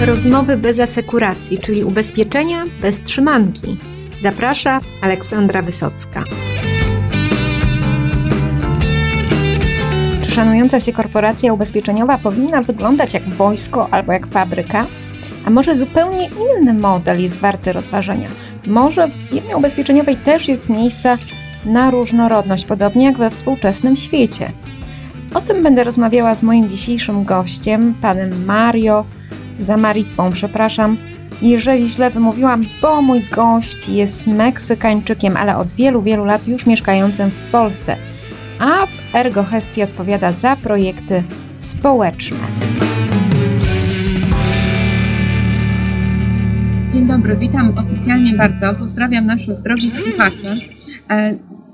Rozmowy bez asekuracji, czyli ubezpieczenia bez trzymanki. Zaprasza Aleksandra Wysocka. Czy szanująca się korporacja ubezpieczeniowa powinna wyglądać jak wojsko albo jak fabryka? A może zupełnie inny model jest warty rozważenia? Może w firmie ubezpieczeniowej też jest miejsce na różnorodność, podobnie jak we współczesnym świecie. O tym będę rozmawiała z moim dzisiejszym gościem, panem Mario Zamaripą, przepraszam, jeżeli źle wymówiłam, bo mój gość jest Meksykańczykiem, ale od wielu, wielu lat już mieszkającym w Polsce, a w Ergo Hestii odpowiada za projekty społeczne. Dzień dobry, witam oficjalnie bardzo. Pozdrawiam naszych drogich słuchaczy.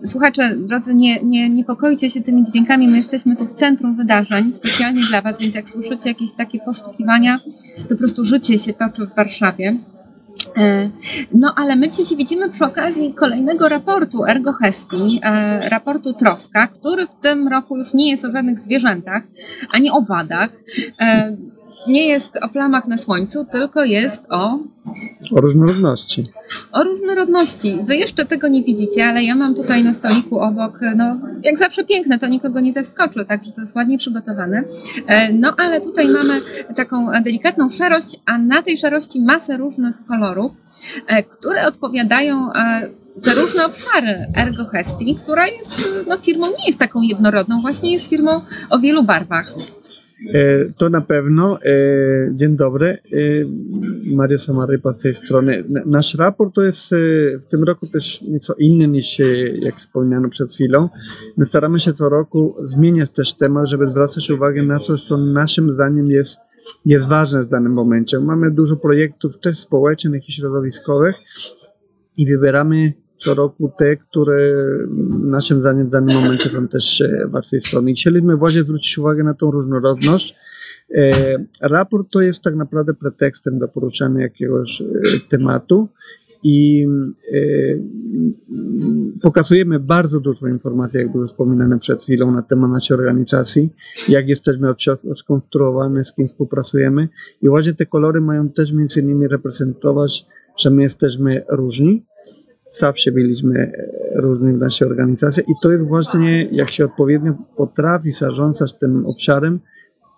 E, słuchacze, drodzy, nie, nie niepokoicie się tymi dźwiękami. My jesteśmy tu w centrum wydarzeń, specjalnie dla Was, więc jak słyszycie jakieś takie postukiwania, to po prostu życie się toczy w Warszawie. E, no, ale my dzisiaj się widzimy przy okazji kolejnego raportu Ergo Hestii, e, raportu Troska, który w tym roku już nie jest o żadnych zwierzętach, ani o wadach nie jest o plamach na słońcu, tylko jest o. O różnorodności. O różnorodności. Wy jeszcze tego nie widzicie, ale ja mam tutaj na stoliku obok, no jak zawsze piękne, to nikogo nie zaskoczy, także to jest ładnie przygotowane. E, no ale tutaj mamy taką delikatną szarość, a na tej szarości masę różnych kolorów, e, które odpowiadają e, za różne obszary Ergo Hestii, która jest no, firmą nie jest taką jednorodną, właśnie jest firmą o wielu barwach. E, to na pewno. E, dzień dobry. E, Maria Samarypa z tej strony. Nasz raport to jest w tym roku też nieco inny niż jak wspomniano przed chwilą. My staramy się co roku zmieniać też temat, żeby zwracać uwagę na coś, co naszym zdaniem jest, jest ważne w danym momencie. Mamy dużo projektów też społecznych i środowiskowych i wybieramy co roku te, które naszym zdaniem w danym momencie są też bardziej strony. I chcieliśmy właśnie zwrócić uwagę na tą różnorodność. E, raport to jest tak naprawdę pretekstem do poruszania jakiegoś e, tematu i e, pokazujemy bardzo dużo informacji, jak było wspominane przed chwilą, na temat naszej organizacji, jak jesteśmy skonstruowane, z kim współpracujemy i właśnie te kolory mają też między innymi reprezentować, że my jesteśmy różni, zawsze byliśmy e, różni w naszej organizacji i to jest właśnie, jak się odpowiednio potrafi zarządzać tym obszarem,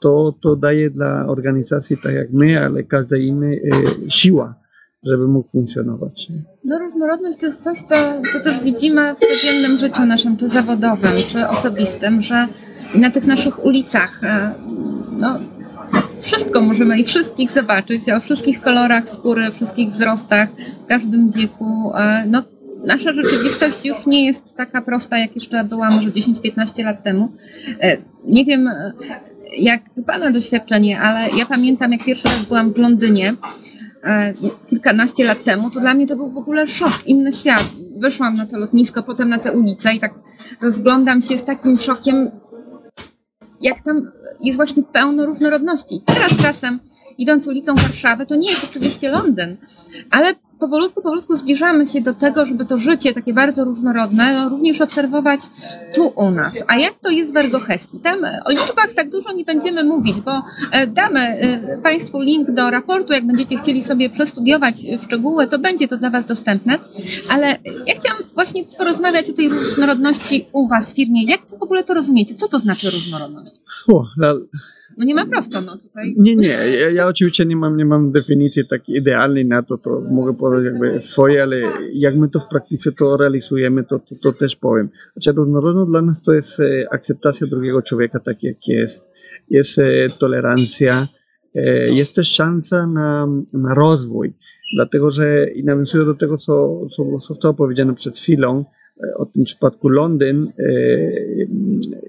to, to daje dla organizacji, tak jak my, ale każdej innej, e, siła, żeby mógł funkcjonować. No różnorodność to jest coś, co, co też widzimy w codziennym życiu naszym, czy zawodowym, czy osobistym, że na tych naszych ulicach, e, no, wszystko możemy i wszystkich zobaczyć, o wszystkich kolorach skóry, wszystkich wzrostach, w każdym wieku. E, no, nasza rzeczywistość już nie jest taka prosta, jak jeszcze była może 10-15 lat temu. E, nie wiem, e, jak Pana doświadczenie, ale ja pamiętam, jak pierwszy raz byłam w Londynie kilkanaście lat temu, to dla mnie to był w ogóle szok, inny świat. Wyszłam na to lotnisko, potem na tę ulicę i tak rozglądam się z takim szokiem, jak tam jest właśnie pełno różnorodności. Teraz czasem, idąc ulicą Warszawy, to nie jest oczywiście Londyn, ale powolutku, powolutku zbliżamy się do tego, żeby to życie takie bardzo różnorodne no, również obserwować tu u nas. A jak to jest w Ergohestii? Tam o liczbach tak dużo nie będziemy mówić, bo e, damy e, Państwu link do raportu, jak będziecie chcieli sobie przestudiować szczegóły, to będzie to dla Was dostępne. Ale ja chciałam właśnie porozmawiać o tej różnorodności u Was w firmie. Jak w ogóle to rozumiecie? Co to znaczy różnorodność? No nie ma prosto, no tutaj. Nie, nie, ja, ja oczywiście nie mam, nie mam definicji takiej idealnej na to, to mogę powiedzieć jakby swoje, ale jak my to w praktyce to realizujemy, to, to, to też powiem. Znaczy różnorodność dla nas to jest e, akceptacja drugiego człowieka tak jak jest, jest e, tolerancja, e, jest też szansa na, na rozwój, dlatego że i nawiązuję do tego, co, co zostało powiedziane przed chwilą, o tym przypadku Londyn, e,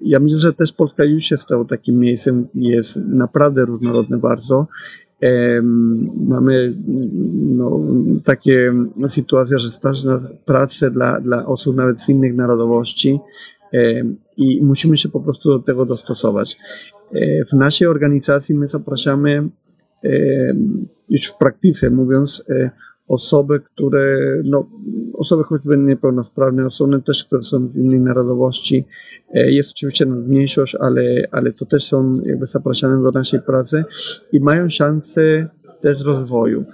ja myślę, że też Polska już się stała takim miejscem, jest naprawdę różnorodne bardzo. Mamy no, takie sytuacje, że stać na pracę dla, dla osób nawet z innych narodowości i musimy się po prostu do tego dostosować. E, w naszej organizacji my zapraszamy już w praktyce mówiąc osoby, które, no, osoby choćby niepełnosprawne, osoby też, które są z innej narodowości. E, jest oczywiście mniejszość, ale, ale to też są jakby zapraszane do naszej pracy i mają szansę też rozwoju.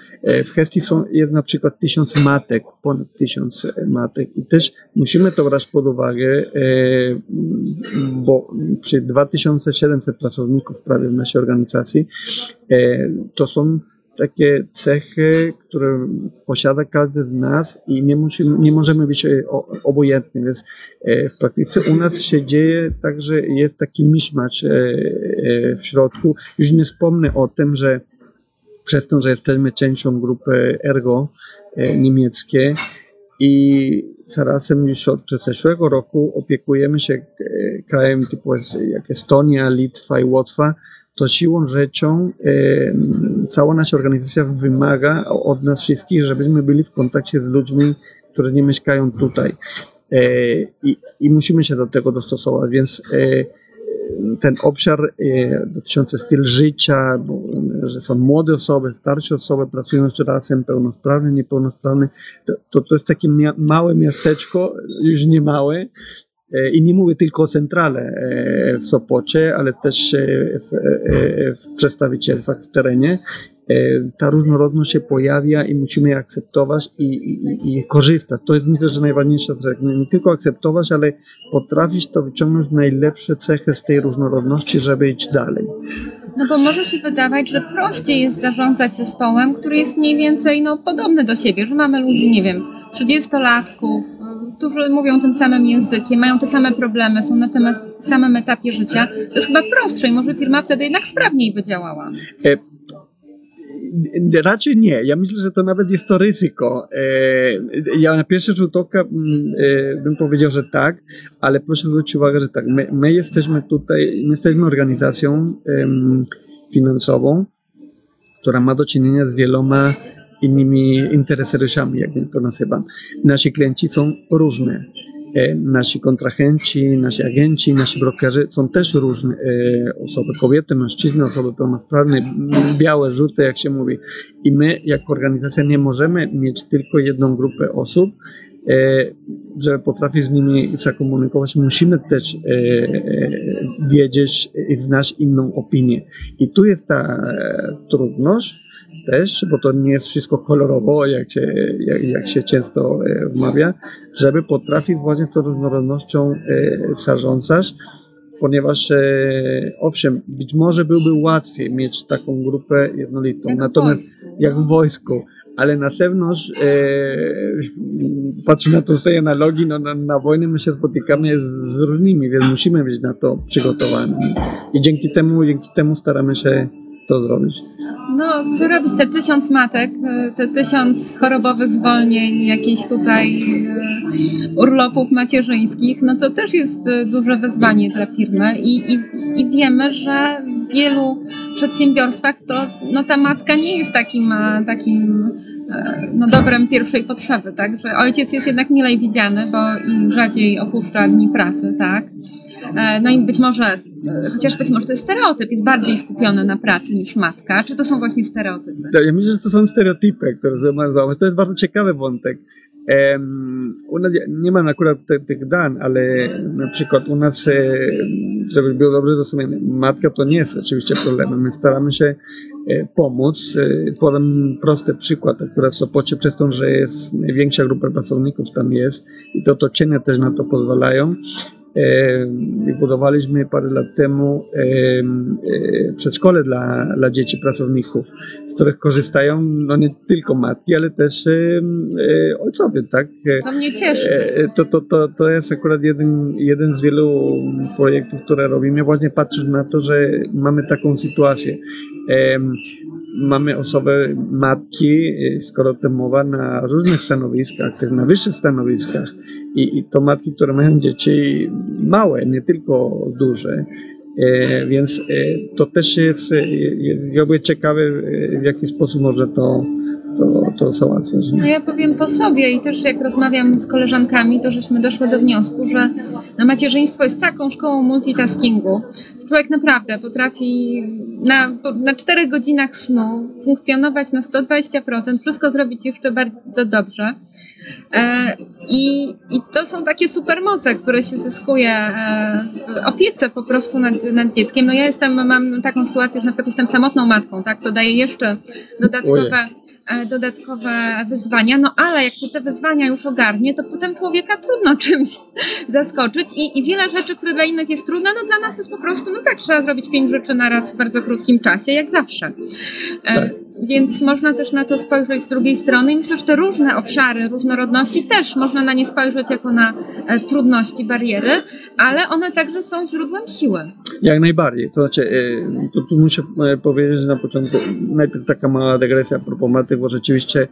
W Hestii są, jest na przykład tysiąc matek, ponad tysiąc matek i też musimy to brać pod uwagę, bo przy 2700 pracowników prawie w naszej organizacji to są takie cechy, które posiada każdy z nas i nie, musimy, nie możemy być e, obojętni. Więc e, w praktyce u nas się dzieje tak, że jest taki miszmacz e, w środku. Już nie wspomnę o tym, że przez to, że jesteśmy częścią grupy Ergo niemieckiej i zarazem już od zeszłego roku opiekujemy się krajem typu jak Estonia, Litwa i Łotwa, to siłą rzeczą e, cała nasza organizacja wymaga od nas wszystkich, żebyśmy byli w kontakcie z ludźmi, którzy nie mieszkają tutaj. E, i, I, musimy się do tego dostosować, więc e, ten obszar e, dotyczący styl życia, bo, że są młode osoby, starsze osoby, pracują z razem, pełnosprawne, niepełnosprawne, to, to, to jest takie mia małe miasteczko, już nie małe, I nie mówię tylko o centrale e, w Sopocie, ale też e, w, w przedstawicielstwach w terenie. Ta różnorodność się pojawia i musimy je akceptować i, i, i korzystać. To jest myślę, że najważniejsza rzecz. Nie tylko akceptować, ale potrafić to wyciągnąć najlepsze cechy z tej różnorodności, żeby iść dalej. No bo może się wydawać, że prościej jest zarządzać zespołem, który jest mniej więcej no, podobny do siebie, że mamy ludzi, nie wiem, 30-latków, którzy mówią tym samym językiem, mają te same problemy, są na tym samym etapie życia. To jest chyba prostsze i może firma wtedy jednak sprawniej by działała. E raczej nie. Ja myślę, że to nawet jest to ryzyko. E, ja na pierwszy rzut oka mm, e, bym powiedział, że tak, ale proszę zwrócić uwagę, że tak. My, my jesteśmy tutaj, my jesteśmy organizacją finansową, która ma do czynienia z wieloma innymi interesariuszami, jak to nazywam. Nasi klienci są różne. E, nasi kontrahenci, nasi agenci, nasi brokerzy są też różne e, osoby, kobiety, mężczyzny, osoby pełnosprawne, białe, żółte, jak się mówi. I my, jako organizacja, nie możemy mieć tylko jedną grupę osób, e, żeby potrafić z nimi zakomunikować, musimy też wiedzieć i znać inną opinię. I tu jest ta trudność, też, bo to nie jest wszystko kolorowo, jak się, jak, jak się często e, wmawia, żeby potrafić właśnie tą różnorodnością e, zarządzać, ponieważ e, owszem, być może byłby łatwiej mieć taką grupę jednolitą, jak natomiast w jak w wojsku, ale na zewnątrz, e, patrząc na to z tej analogii, no, na, na wojnę my się spotykamy z, z różnymi, więc musimy być na to przygotowani. I dzięki temu, dzięki temu staramy się to zrobić. No, co robić te tysiąc matek, y, te tysiąc chorobowych zwolnień, jakichś tutaj y, urlopów macierzyńskich, no to też jest y, duże wyzwanie dla firmy i, i, i wiemy, że w wielu przedsiębiorstwach to no, ta matka nie jest takim, takim no, dobrem pierwszej potrzeby, tak? Że ojciec jest jednak milej widziany, bo i rzadziej opuszcza dni pracy, tak? E, no i być może, e, chociaż być może to jest stereotyp, jest bardziej skupiony na pracy niż matka. Czy to są właśnie stereotypy? Ja myślę, że to są stereotypy, które zauważyłem. To jest bardzo ciekawy wątek. U nas nie mam akurat tych dan, ale na przykład u nas, e, żeby było dobrze rozumiane, matka to nie jest oczywiście problemem. My staramy się pomóc. Podam prosty przykład, akurat w Sopocie, przez to, że jest największa grupa pracowników tam jest i to otoczenia też na to pozwalają. Budowaliśmy parę lat temu e, przedszkole dla, dla dzieci pracowników, z których korzystają no nie tylko matki, ale też e, ojcowie, tak? To mnie cieszy. E, to, to, to, to jest akurat jeden, jeden z wielu projektów, które robimy, właśnie patrząc na to, że mamy taką sytuację mamy osoby, matki, skoro o tym mowa, na różnych stanowiskach, też na wyższych stanowiskach. I, I to matki, które mają dzieci małe, nie tylko duże. E, więc e, to też jest, e, jest ciekawe, w jaki sposób może to to, to załatwiać. No ja powiem po sobie i też jak rozmawiam z koleżankami, to żeśmy doszły do wniosku, że no macierzyństwo jest taką szkołą multitaskingu, człowiek naprawdę potrafi na, na 4 godzinach snu funkcjonować na 120%, wszystko zrobić jeszcze bardzo dobrze. E, I, I to są takie supermoce, które się zyskuje e, w opiece po prostu nad, nad dzieckiem. No ja jestem, mam taką sytuację, że na przykład jestem samotną matką, tak? To daje jeszcze dodatkowe, e, dodatkowe wyzwania, no ale jak się te wyzwania już ogarnie, to potem człowieka trudno czymś zaskoczyć i, i wiele rzeczy, które dla innych jest trudne, no dla nas to jest po prostu, no tak, trzeba zrobić pięć rzeczy na raz w bardzo krótkim czasie, jak zawsze. Tak. Więc można też na to spojrzeć z drugiej strony i myślę, że te różne obszary różnorodności też można na nie spojrzeć jako na e, trudności, bariery, ale one także są źródłem siły. Jak najbardziej. To znaczy, e, to tu muszę e, powiedzieć na początku, najpierw taka mała dygresja a propos maty, bo rzeczywiście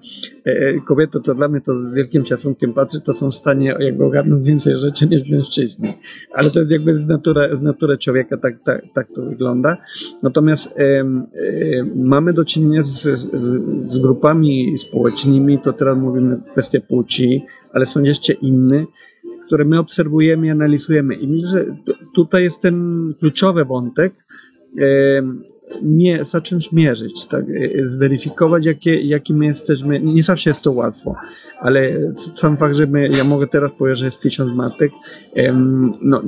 kobiety, to dla mnie to z wielkim szacunkiem patrzy, to są w stanie jakby ogarnąć więcej rzeczy niż mężczyźni. Ale to jest jakby z natury, z natury człowieka, tak, tak, tak to wygląda. Natomiast mamy do czynienia z, z, grupami społecznymi, to teraz mówimy kwestie płci, ale są jeszcze inne, które my obserwujemy i analizujemy. I myślę, że tutaj jest ten kluczowy wątek, nie, zacząć mierzyć, tak, e, zweryfikować, jakie, jakie my jesteśmy. Nie zawsze jest to łatwo, ale sam fakt, że my, ja mogę teraz powiedzieć, że jest tysiąc matek, no,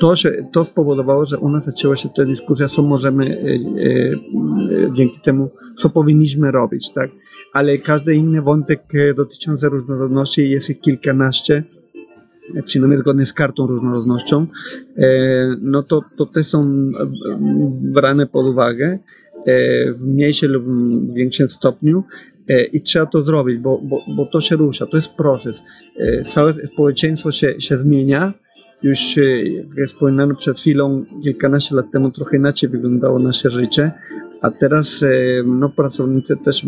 to, że, to spowodowało, że u nas zaczęła się ta dyskusja, co możemy e, e, dzięki temu, co powinniśmy robić, tak, ale każdy inny wątek dotyczący różnorodności jest ich kilkanaście, przynajmniej zgodnie z kartą różnorodnością, e, no to, to te są brane pod uwagę e, w mniejszym lub większym stopniu e, i trzeba to zrobić, bo, bo, bo to się rusza, to jest proces. Całe społeczeństwo się, się zmienia, już jak wspominano przed chwilą, kilkanaście lat temu trochę inaczej wyglądało nasze życie, a teraz no, pracownicy też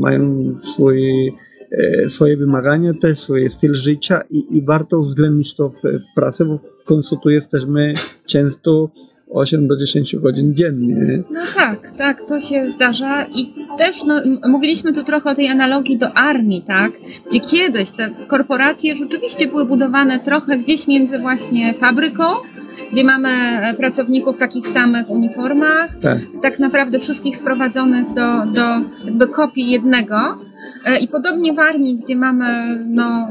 mają swój E, swoje wymagania, też swój styl życia i, i warto uwzględnić to w, w pracy, bo w końcu tu jesteśmy często 8 do 10 godzin dziennie. No tak, tak, to się zdarza i też no, mówiliśmy tu trochę o tej analogii do armii, tak, gdzie kiedyś te korporacje rzeczywiście były budowane trochę gdzieś między właśnie fabryką, gdzie mamy e, pracowników w takich samych uniformach, tak, tak naprawdę wszystkich sprowadzonych do, do jakby kopii jednego e, i podobnie w armii, gdzie mamy no,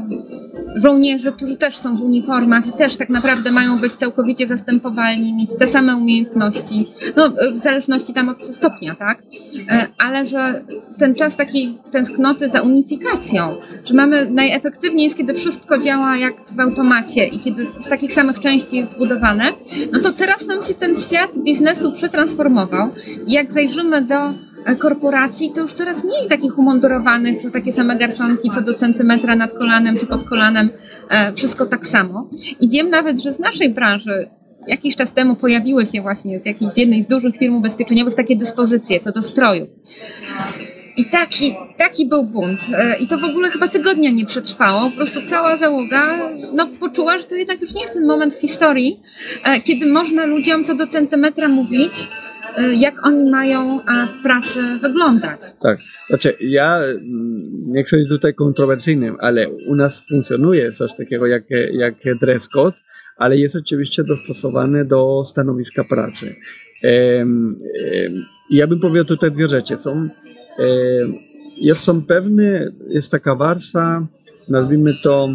żołnierzy, którzy też są w uniformach i też tak naprawdę mają być całkowicie zastępowalni, mieć te same umiejętności, no w zależności tam od stopnia, tak? E, ale że ten czas takiej tęsknoty za unifikacją, że mamy najefektywniej jest, kiedy wszystko działa jak w automacie i kiedy z takich samych części jest zbudowane, no to teraz nam się ten świat biznesu przetransformował. Jak zajrzymy do korporacji, to już coraz mniej takich umundurowanych, takie same garsonki co do centymetra nad kolanem czy pod kolanem, e, wszystko tak samo. I wiem nawet, że z naszej branży jakiś czas temu pojawiły się właśnie w, jakiejś, w jednej z dużych firm ubezpieczeniowych takie dyspozycje co do stroju. I taki, taki był bunt. E, I to w ogóle chyba tygodnia nie przetrwało. Po prostu cała załoga no, poczuła, że to jednak już nie jest ten moment w historii, e, kiedy można ludziom co do centymetra mówić, jak oni mają w pracy wyglądać. Tak, znaczy ja mm, nie chcę być tutaj kontrowersyjnym, ale u nas funkcjonuje coś takiego jak, jak dress code, ale jest oczywiście dostosowany do stanowiska pracy. Ja bym powiedział tutaj dwie rzeczy. Są, jest, są pewne, jest taka warstwa, nazwijmy to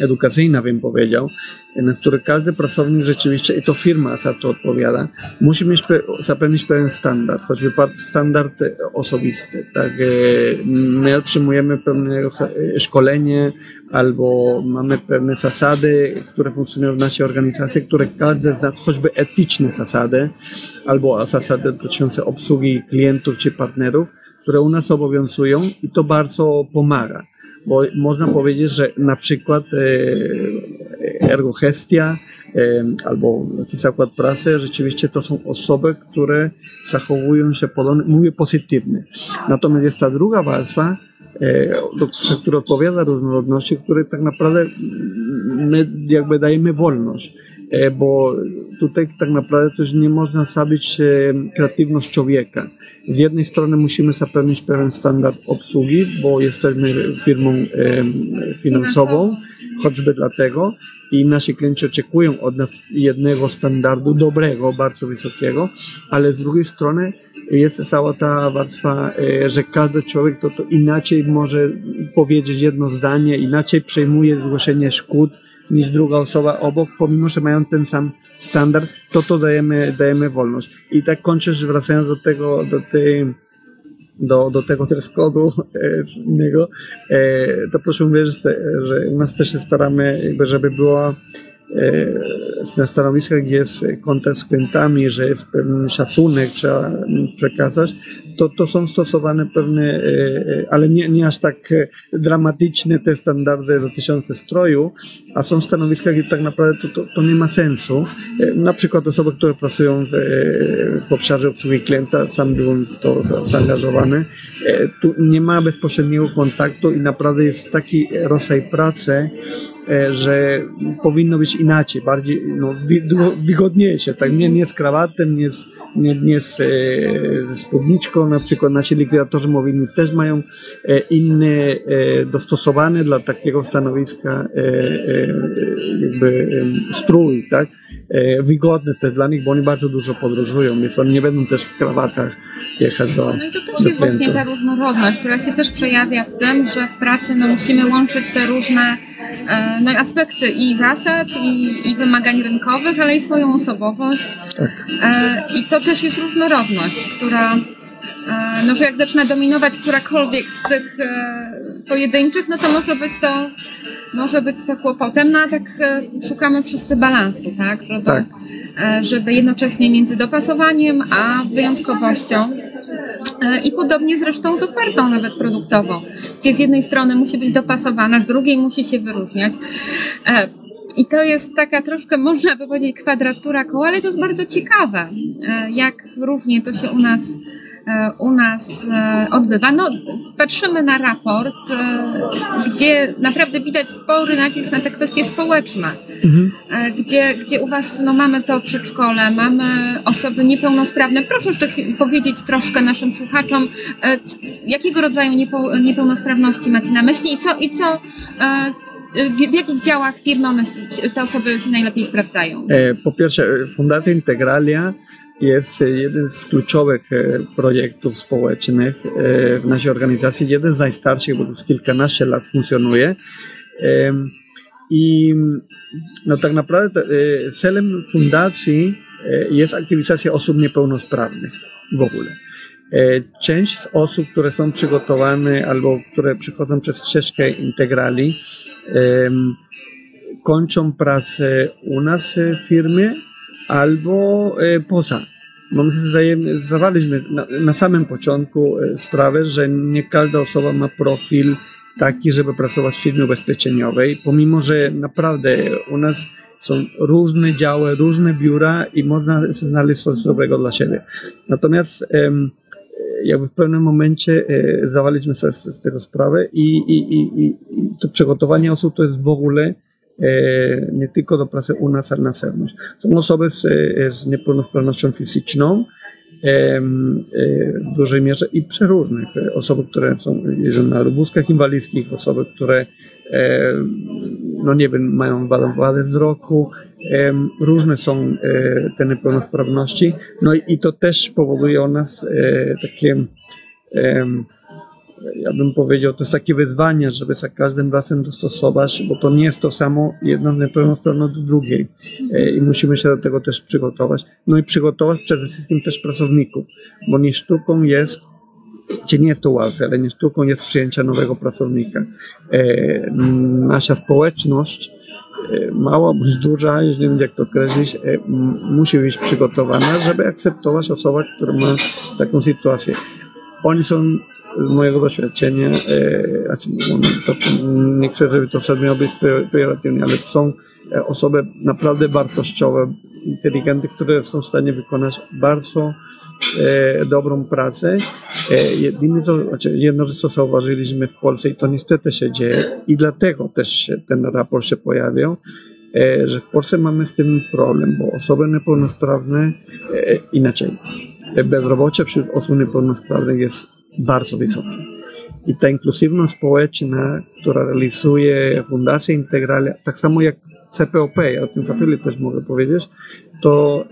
edukacyjna, bym powiedział, na które każdy pracownik rzeczywiście, i to firma za to odpowiada, musi mieć zapewnić pewien standard, choćby standard osobisty. Tak? E, my otrzymujemy pewne e, szkolenie albo mamy pewne zasady, które funkcjonują w naszej organizacji, które każdy z nas, choćby etyczne zasady, albo zasady dotyczące obsługi klientów czy partnerów, które u nas obowiązują i to bardzo pomaga bo można powiedzieć, że na przykład e, ergogestia e, albo zakład pracy rzeczywiście to są osoby, które zachowują się podobnie, mówię pozytywnie. Natomiast jest ta druga warstwa, e, która odpowiada różnorodności, której tak naprawdę my jakby dajemy wolność. E, bo tutaj tak naprawdę też nie można zabić e, kreatywność człowieka. Z jednej strony musimy zapewnić pewien standard obsługi, bo jesteśmy firmą finansową, choćby dlatego i nasi klienci oczekują od nas jednego standardu dobrego, bardzo wysokiego, ale z drugiej strony jest cała ta warstwa, e, że każdy człowiek to, to inaczej może powiedzieć jedno zdanie, inaczej przejmuje zgłoszenie szkód niż druga osoba obok, pomimo, że mają ten sam standard, to to dajemy, dajemy wolność. I tak kończysz, wracając do tego, do tej do, do tego dress kodu e, innego, e, to proszę uwierzyć, że u nas też się staramy, żeby była na stanowiskach, gdzie z klientami, że jest pewien szacunek, trzeba przekazać, to, to są stosowane pewne, e, e, ale nie, nie aż tak e, dramatyczne te standardy dotyczące stroju, a są stanowiska, gdzie tak naprawdę to, to, to nie ma sensu. Na przykład osoby, które pracują w, w obszarze obsługi klienta, sam byłem w to zaangażowany, tu nie ma bezpośredniego kontaktu i naprawdę jest taki rodzaj pracy, że powinno być inaczej, bardziej no, wygodniejsze, tak nie, nie z krawatem, nie z nie, nie z, e, spódniczką, na przykład nasi likwidatorzy mobilni też mają e, inne, e, dostosowane dla takiego stanowiska jakby strój, tak? wygodne też dla nich, bo oni bardzo dużo podróżują, więc oni nie będą też w krawatach jechać do No i to też jest właśnie ta różnorodność, która się też przejawia w tym, że w pracy no, musimy łączyć te różne E, no, aspekty i zasad, i, i wymagań rynkowych, ale i swoją osobowość. Tak. E, I to też jest różnorodność, która e, no, że jak zaczyna dominować którakolwiek z tych pojedynczych, no to może być to może być to kłopotem, no a tak szukamy wszyscy balansu, tak? Żeby, tak. żeby jednocześnie między dopasowaniem a wyjątkowością E, I podobnie zresztą z ofertą nawet produktową, gdzie z jednej strony musi być dopasowana, z drugiej musi się wyróżniać. E, I to jest taka troszkę, można by powiedzieć, kwadratura koła, ale to jest bardzo ciekawe, e, jak równie to się u nas u nas e, odbywa. No, patrzymy na raport, e, gdzie naprawdę widać spory nacisk na te kwestie społeczne, mhm. gdzie, gdzie u Was no, mamy to przedszkole, mamy osoby niepełnosprawne. Proszę jeszcze powiedzieć troszkę naszym słuchaczom, jakiego rodzaju niepełnosprawności macie na myśli i co, i co w jakich działach firmy one, te osoby się najlepiej sprawdzają? Po pierwsze, Fundacja Integralia jest jeden z kluczowych e, projektów społecznych e, w naszej organizacji, jeden z najstarszych, bo już kilkanaście lat funkcjonuje. I no tak naprawdę e, celem fundacji jest aktywizacja osób niepełnosprawnych w ogóle. Część z osób, które są przygotowane albo które przychodzą przez ścieżkę integrali, kończą pracę u nas w firmie, albo e, poza. Bo my zdawaliśmy na, na samym początku e, sprawę, że nie każda osoba ma profil taki, żeby pracować w firmie ubezpieczeniowej, pomimo że naprawdę u nas są różne działy, różne biura i można znaleźć coś dobrego dla siebie. Natomiast jakby w pewnym momencie e, zdawaliśmy sobie z, z tego sprawę i, i, i, i to przygotowanie osób to jest w ogóle nie tylko do pracy u nas, ale na zewnątrz. Są osoby z, e, z niepełnosprawnością fizyczną e, w dużej mierze i przeróżnych. Osoby, które są na wózkach inwalidzkich, osoby, które no nie wiem, mają wadę wzroku, różne są te niepełnosprawności, no i to też powoduje u nas takie ja bym powiedział, to jest takie wyzwanie, żeby za każdym razem dostosować, bo to nie jest to samo jedno niepełnosprawne do drugiej e, i musimy się do tego też przygotować. No i przygotować przede wszystkim też pracowników, bo nie sztuką jest czy nie jest to łatwe, ale nie sztuką jest przyjęcie nowego pracownika. E, nasza społeczność, e, mała bądź duża, nie wiem jak to określić, musi być przygotowana, żeby akceptować osobę, która ma taką sytuację. Oni są mojego doświadczenia, e, no, to, nie chcę, żeby to sobie być pejoratywnie, ale to są e, osoby naprawdę wartościowe, inteligentne, które są w stanie wykonać bardzo e, dobrą pracę. Jedyne, co, znaczy, jedno, co zauważyliśmy w Polsce i to niestety się dzieje i dlatego też ten raport się pojawił, że w Polsce mamy z tym problem, bo osoby niepełnosprawne inaczej. Bezrobocie wśród osób niepełnosprawnych jest bardzo wysoki. I ta inkluzywność społeczna, która realizuje Fundacja Integralna, tak samo jak CPOP, ja o tym za chwilę też mogę powiedzieć, to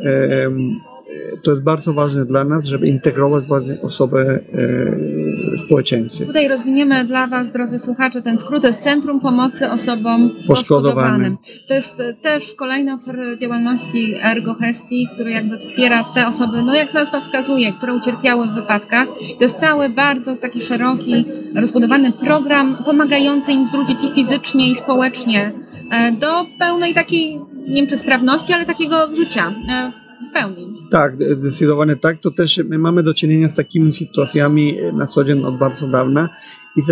to jest bardzo ważne dla nas, żeby integrować osoby e, społeczeństwie. Tutaj rozwiniemy dla Was, drodzy słuchacze, ten skrót. To jest Centrum Pomocy Osobom Poszkodowanym. Poszkodowanym. To jest e, też kolejny obszar działalności Ergo Hesti, który jakby wspiera te osoby, no jak nazwa wskazuje, które ucierpiały w wypadkach. To jest cały bardzo taki szeroki, rozbudowany program pomagający im zwrócić i fizycznie i społecznie e, do pełnej takiej, nie wiem czy sprawności, ale takiego życia pełni. Tak, zdecydowanie tak. To też my mamy do czynienia z takimi sytuacjami na co dzień od bardzo dawna i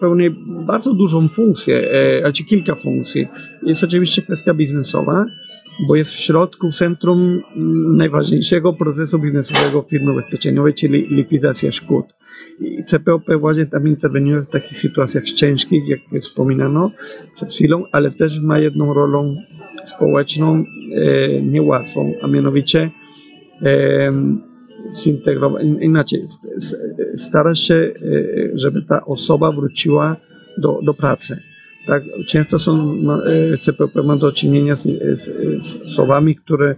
pełni bardzo dużą funkcję, e, czy kilka funkcji. Jest oczywiście kwestia biznesowa, bo jest w środku, centrum najważniejszego procesu biznesowego firmy ubezpieczeniowej, czyli likwidacja szkód. I CPOP właśnie tam interweniuje w takich sytuacjach ciężkich, jak wspominano przed chwilą, ale też ma jedną rolą społeczną e, niełatwą, a mianowicie e, zintegrować, inaczej, starać się, e, żeby ta osoba wróciła do, do pracy. Tak, często są CPP ma do czynienia z, z, z osobami, które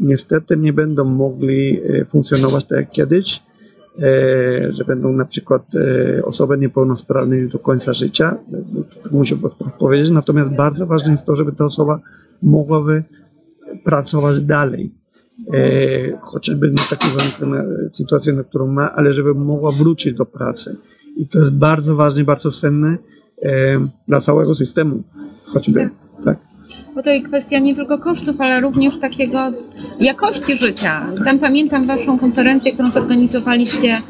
niestety nie będą mogli funkcjonować tak jak kiedyś, że będą na przykład osoby niepełnosprawne do końca życia, muszę powiedzieć, natomiast bardzo ważne jest to, żeby ta osoba mogłaby pracować dalej. E, chociażby na taką sytuację, na którą ma, ale żeby mogła wrócić do pracy. I to jest bardzo ważne, bardzo cenne e, dla całego systemu, choćby. Tak. tak. Bo to jest kwestia nie tylko kosztów, ale również takiego jakości życia. Tam pamiętam Waszą konferencję, którą zorganizowaliście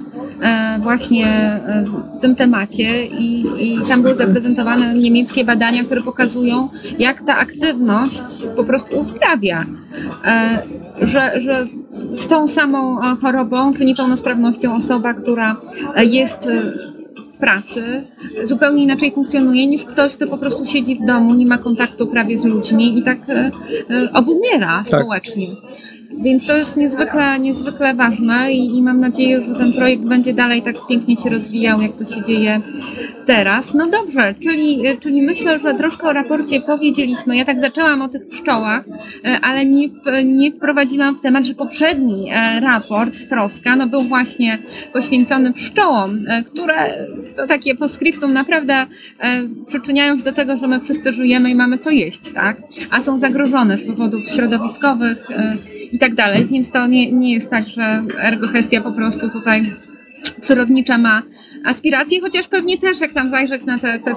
właśnie e, w tym temacie i, i tam były zaprezentowane niemieckie badania, które pokazują, jak ta aktywność po prostu uzdrawia. E, że, że z tą samą chorobą czy niepełnosprawnością osoba, która jest w pracy, zupełnie inaczej funkcjonuje niż ktoś, kto po prostu siedzi w domu, nie ma kontaktu prawie z ludźmi i tak obumiera tak. społecznie. Więc to jest niezwykle, niezwykle ważne i, i, mam nadzieję, że ten projekt będzie dalej tak pięknie się rozwijał, jak to się dzieje teraz. No dobrze, czyli, czyli myślę, że troszkę o raporcie powiedzieliśmy. Ja tak zaczęłam o tych pszczołach, e, ale nie, nie wprowadziłam w temat, że poprzedni e, raport z Troska no był właśnie poświęcony pszczołom, e, które to takie postscriptum naprawdę przyczyniają się do tego, że my wszyscy żyjemy i mamy co jeść, tak? A są zagrożone z powodów środowiskowych, i tak dalej, więc to nie, nie jest tak, że ergohestia po prostu tutaj przyrodnicza ma aspiracje, chociaż pewnie też jak tam zajrzeć na te, te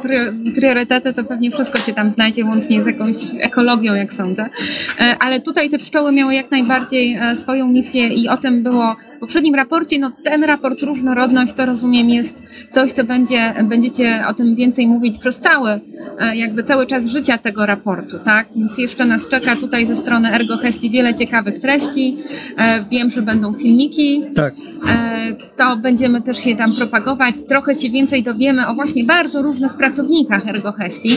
priorytety, to pewnie wszystko się tam znajdzie, łącznie z jakąś ekologią, jak sądzę. E, ale tutaj te pszczoły miały jak najbardziej e, swoją misję i o tym było w poprzednim raporcie. No ten raport różnorodność to rozumiem jest coś, co będzie, będziecie o tym więcej mówić przez cały, e, jakby cały czas życia tego raportu, tak? Więc jeszcze nas czeka tutaj ze strony Ergo Hesti wiele ciekawych treści. Wiem, że będą filmiki. Tak. To będziemy też je tam propagować trochę się więcej dowiemy o właśnie bardzo różnych pracownikach ErgoHesti.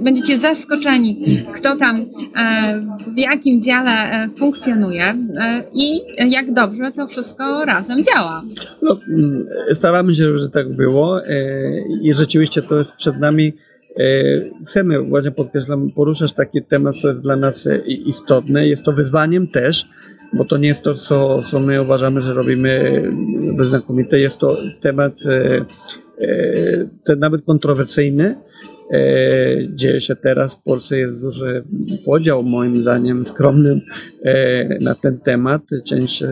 Będziecie zaskoczeni, kto tam e, w jakim dziale e, funkcjonuje e, i jak dobrze to wszystko razem działa. No, mm, staramy się, żeby tak było i rzeczywiście to jest przed nami Chcemy, właśnie podkreślam, poruszać taki temat, co jest dla nas istotne. Jest to wyzwaniem też, bo to nie jest to, co, co my uważamy, że robimy znakomite. Jest to temat e, e, ten nawet kontrowersyjny. E, dzieje się teraz w Polsce, jest duży podział, moim zdaniem skromnym, na ten temat. Część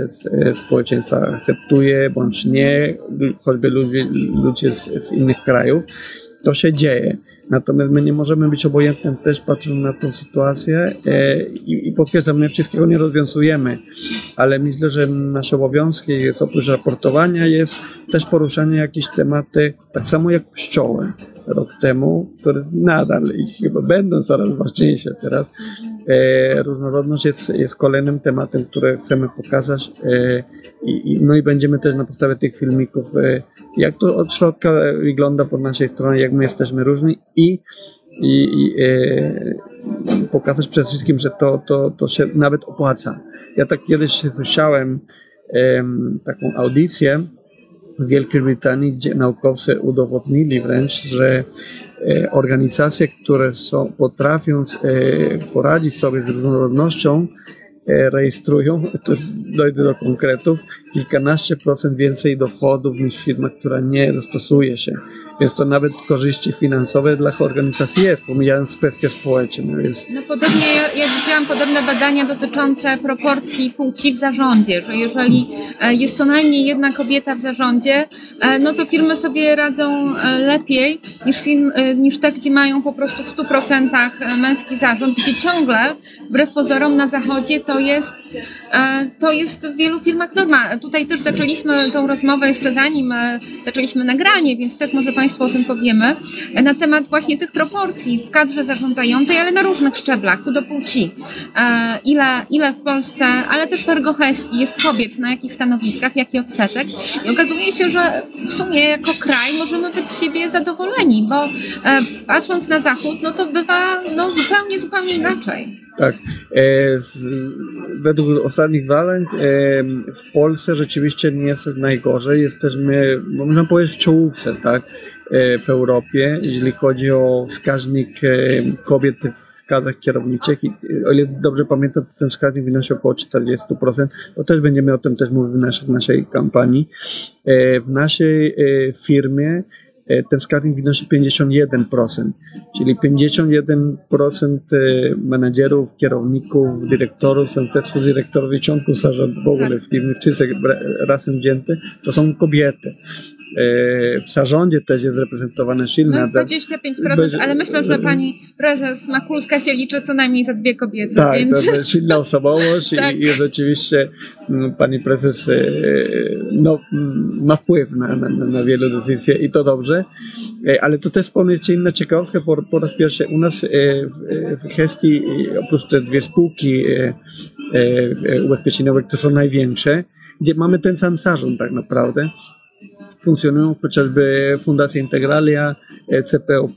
społeczeństwa akceptuje bądź nie, choćby ludzie, ludzie z, z innych krajów. To się dzieje. Natomiast my nie możemy być obojętnym też patrząc na tę sytuację e, i, i podkreślam, my wszystkiego nie rozwiązujemy, ale myślę, że nasze obowiązki jest oprócz raportowania jest też poruszanie jakichś tematy, tak samo jak pszczoły rok temu, które nadal i chyba będą coraz ważniejsze teraz. E, różnorodność jest, jest kolejnym tematem, który chcemy pokazać e, i, no i będziemy też na podstawie tych filmików, e, jak to od środka wygląda po naszej stronie, jak my jesteśmy różni i i, i e, pokazać przede wszystkim, że to, to, to się nawet opłaca. Ja tak kiedyś słyszałem e, taką audycję w Wielkiej Brytanii, naukowcy udowodnili wręcz, że e, organizacje, które są, potrafią e, poradzić sobie z różnorodnością, e, rejestrują, to jest, dojdę do konkretów, kilkanaście procent więcej dochodów niż firma, która nie zastosuje się więc to nawet korzyści finansowe dla organizacji jest, pomijając kwestie społeczne. Więc... No podobnie, ja, ja widziałam podobne badania dotyczące proporcji płci w zarządzie, że jeżeli e, jest co najmniej jedna kobieta w zarządzie, e, no to firmy sobie radzą e, lepiej niż, firm, niż te, gdzie mają po prostu w 100% męski zarząd, gdzie ciągle, wbrew pozorom na zachodzie, to jest, to jest w wielu firmach norma. Tutaj też zaczęliśmy tą rozmowę jeszcze zanim zaczęliśmy nagranie, więc też może Państwo Państwu o tym powiemy, na temat właśnie tych proporcji w kadrze zarządzającej, ale na różnych szczeblach, co do płci. E, ile, ile w Polsce, ale też w ergohestii jest kobiet, na jakich stanowiskach, jaki odsetek. I okazuje się, że w sumie jako kraj możemy być z siebie zadowoleni, bo e, patrząc na zachód, no to bywa no, zupełnie, zupełnie inaczej. Tak. E, z, według ostatnich badań e, w Polsce rzeczywiście nie jest najgorzej. Jesteśmy, można powiedzieć, w czołówce, tak? E, w Europie, jeżeli chodzi o wskaźnik e, kobiet w kadrach kierowniczych. I, o ile dobrze pamiętam, ten wskaźnik wynosi około 40%. To też będziemy o tym też mówić w naszej, naszej kampanii. E, w naszej firmie ten wskaźnik wynosi 51%, czyli 51% menedżerów, kierowników, dyrektorów, są też dyrektorów i członków zarządu w ogóle w firmie, wszyscy razem wzięte, to są kobiety. E, w zarządzie też jest reprezentowane silna. No 25%, ale myślę, że pani prezes Makulska się liczy co najmniej za dwie kobiety. Tak, więc... to jest silna osobowość tak. i, i, rzeczywiście mm, pani prezes e, no, mm, ma wpływ na, na, na wiele decyzji i to dobrze, e, ale to też wspomnieć inna ciekawostka po, po raz pierwszy u nas w Hestii oprócz te dwie spółki ubezpieczeniowe, które są największe, gdzie mamy ten sam zarząd tak naprawdę, funkcjonują chociażby Fundacja Integralia, CPOP,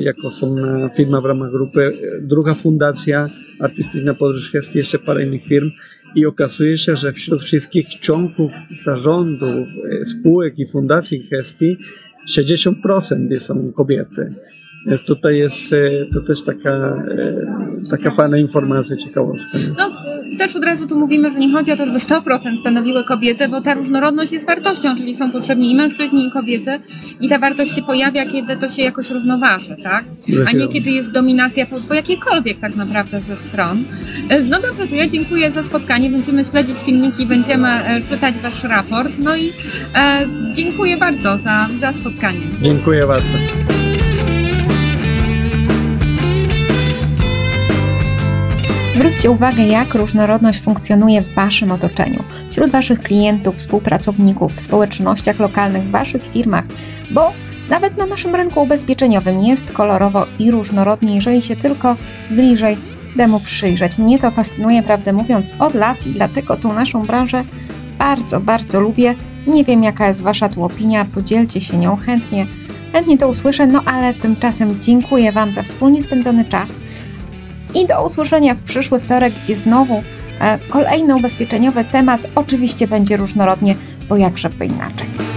jako osobna firma w ramach grupy, druga fundacja Artystyczna Podróż Hestii, jeszcze parę innych firm i okazuje się, że wśród wszystkich członków zarządu e, spółek i fundacji Hestii 60% są kobiety. Więc tutaj jest e, to też taka, taka fajna informacja, ciekawostka. No, też od razu tu mówimy, że nie chodzi o to, żeby 100% stanowiły kobiety, bo ta różnorodność jest wartością, czyli są potrzebni i mężczyźni, i kobiety i ta wartość się pojawia, kiedy to się jakoś równoważy, tak? A nie kiedy jest dominacja po, po jakiejkolwiek tak naprawdę ze stron. E, no dobrze, to ja dziękuję za spotkanie, będziemy śledzić filmiki, będziemy e, czytać Wasz raport, no i e, dziękuję bardzo za, za spotkanie. Dziękuję bardzo. Zwróćcie uwagę, jak różnorodność funkcjonuje w Waszym otoczeniu, wśród Waszych klientów, współpracowników, w społecznościach lokalnych, w Waszych firmach, bo nawet na naszym rynku ubezpieczeniowym jest kolorowo i różnorodnie, jeżeli się tylko bliżej temu przyjrzeć. Mnie to fascynuje, prawdę mówiąc, od lat i dlatego tą naszą branżę bardzo, bardzo lubię. Nie wiem, jaka jest Wasza tu opinia, podzielcie się nią chętnie. Chętnie to usłyszę, no ale tymczasem dziękuję Wam za wspólnie spędzony czas i do usłyszenia w przyszły wtorek, gdzie znowu e, kolejny ubezpieczeniowy temat. Oczywiście będzie różnorodnie, bo jakże by inaczej.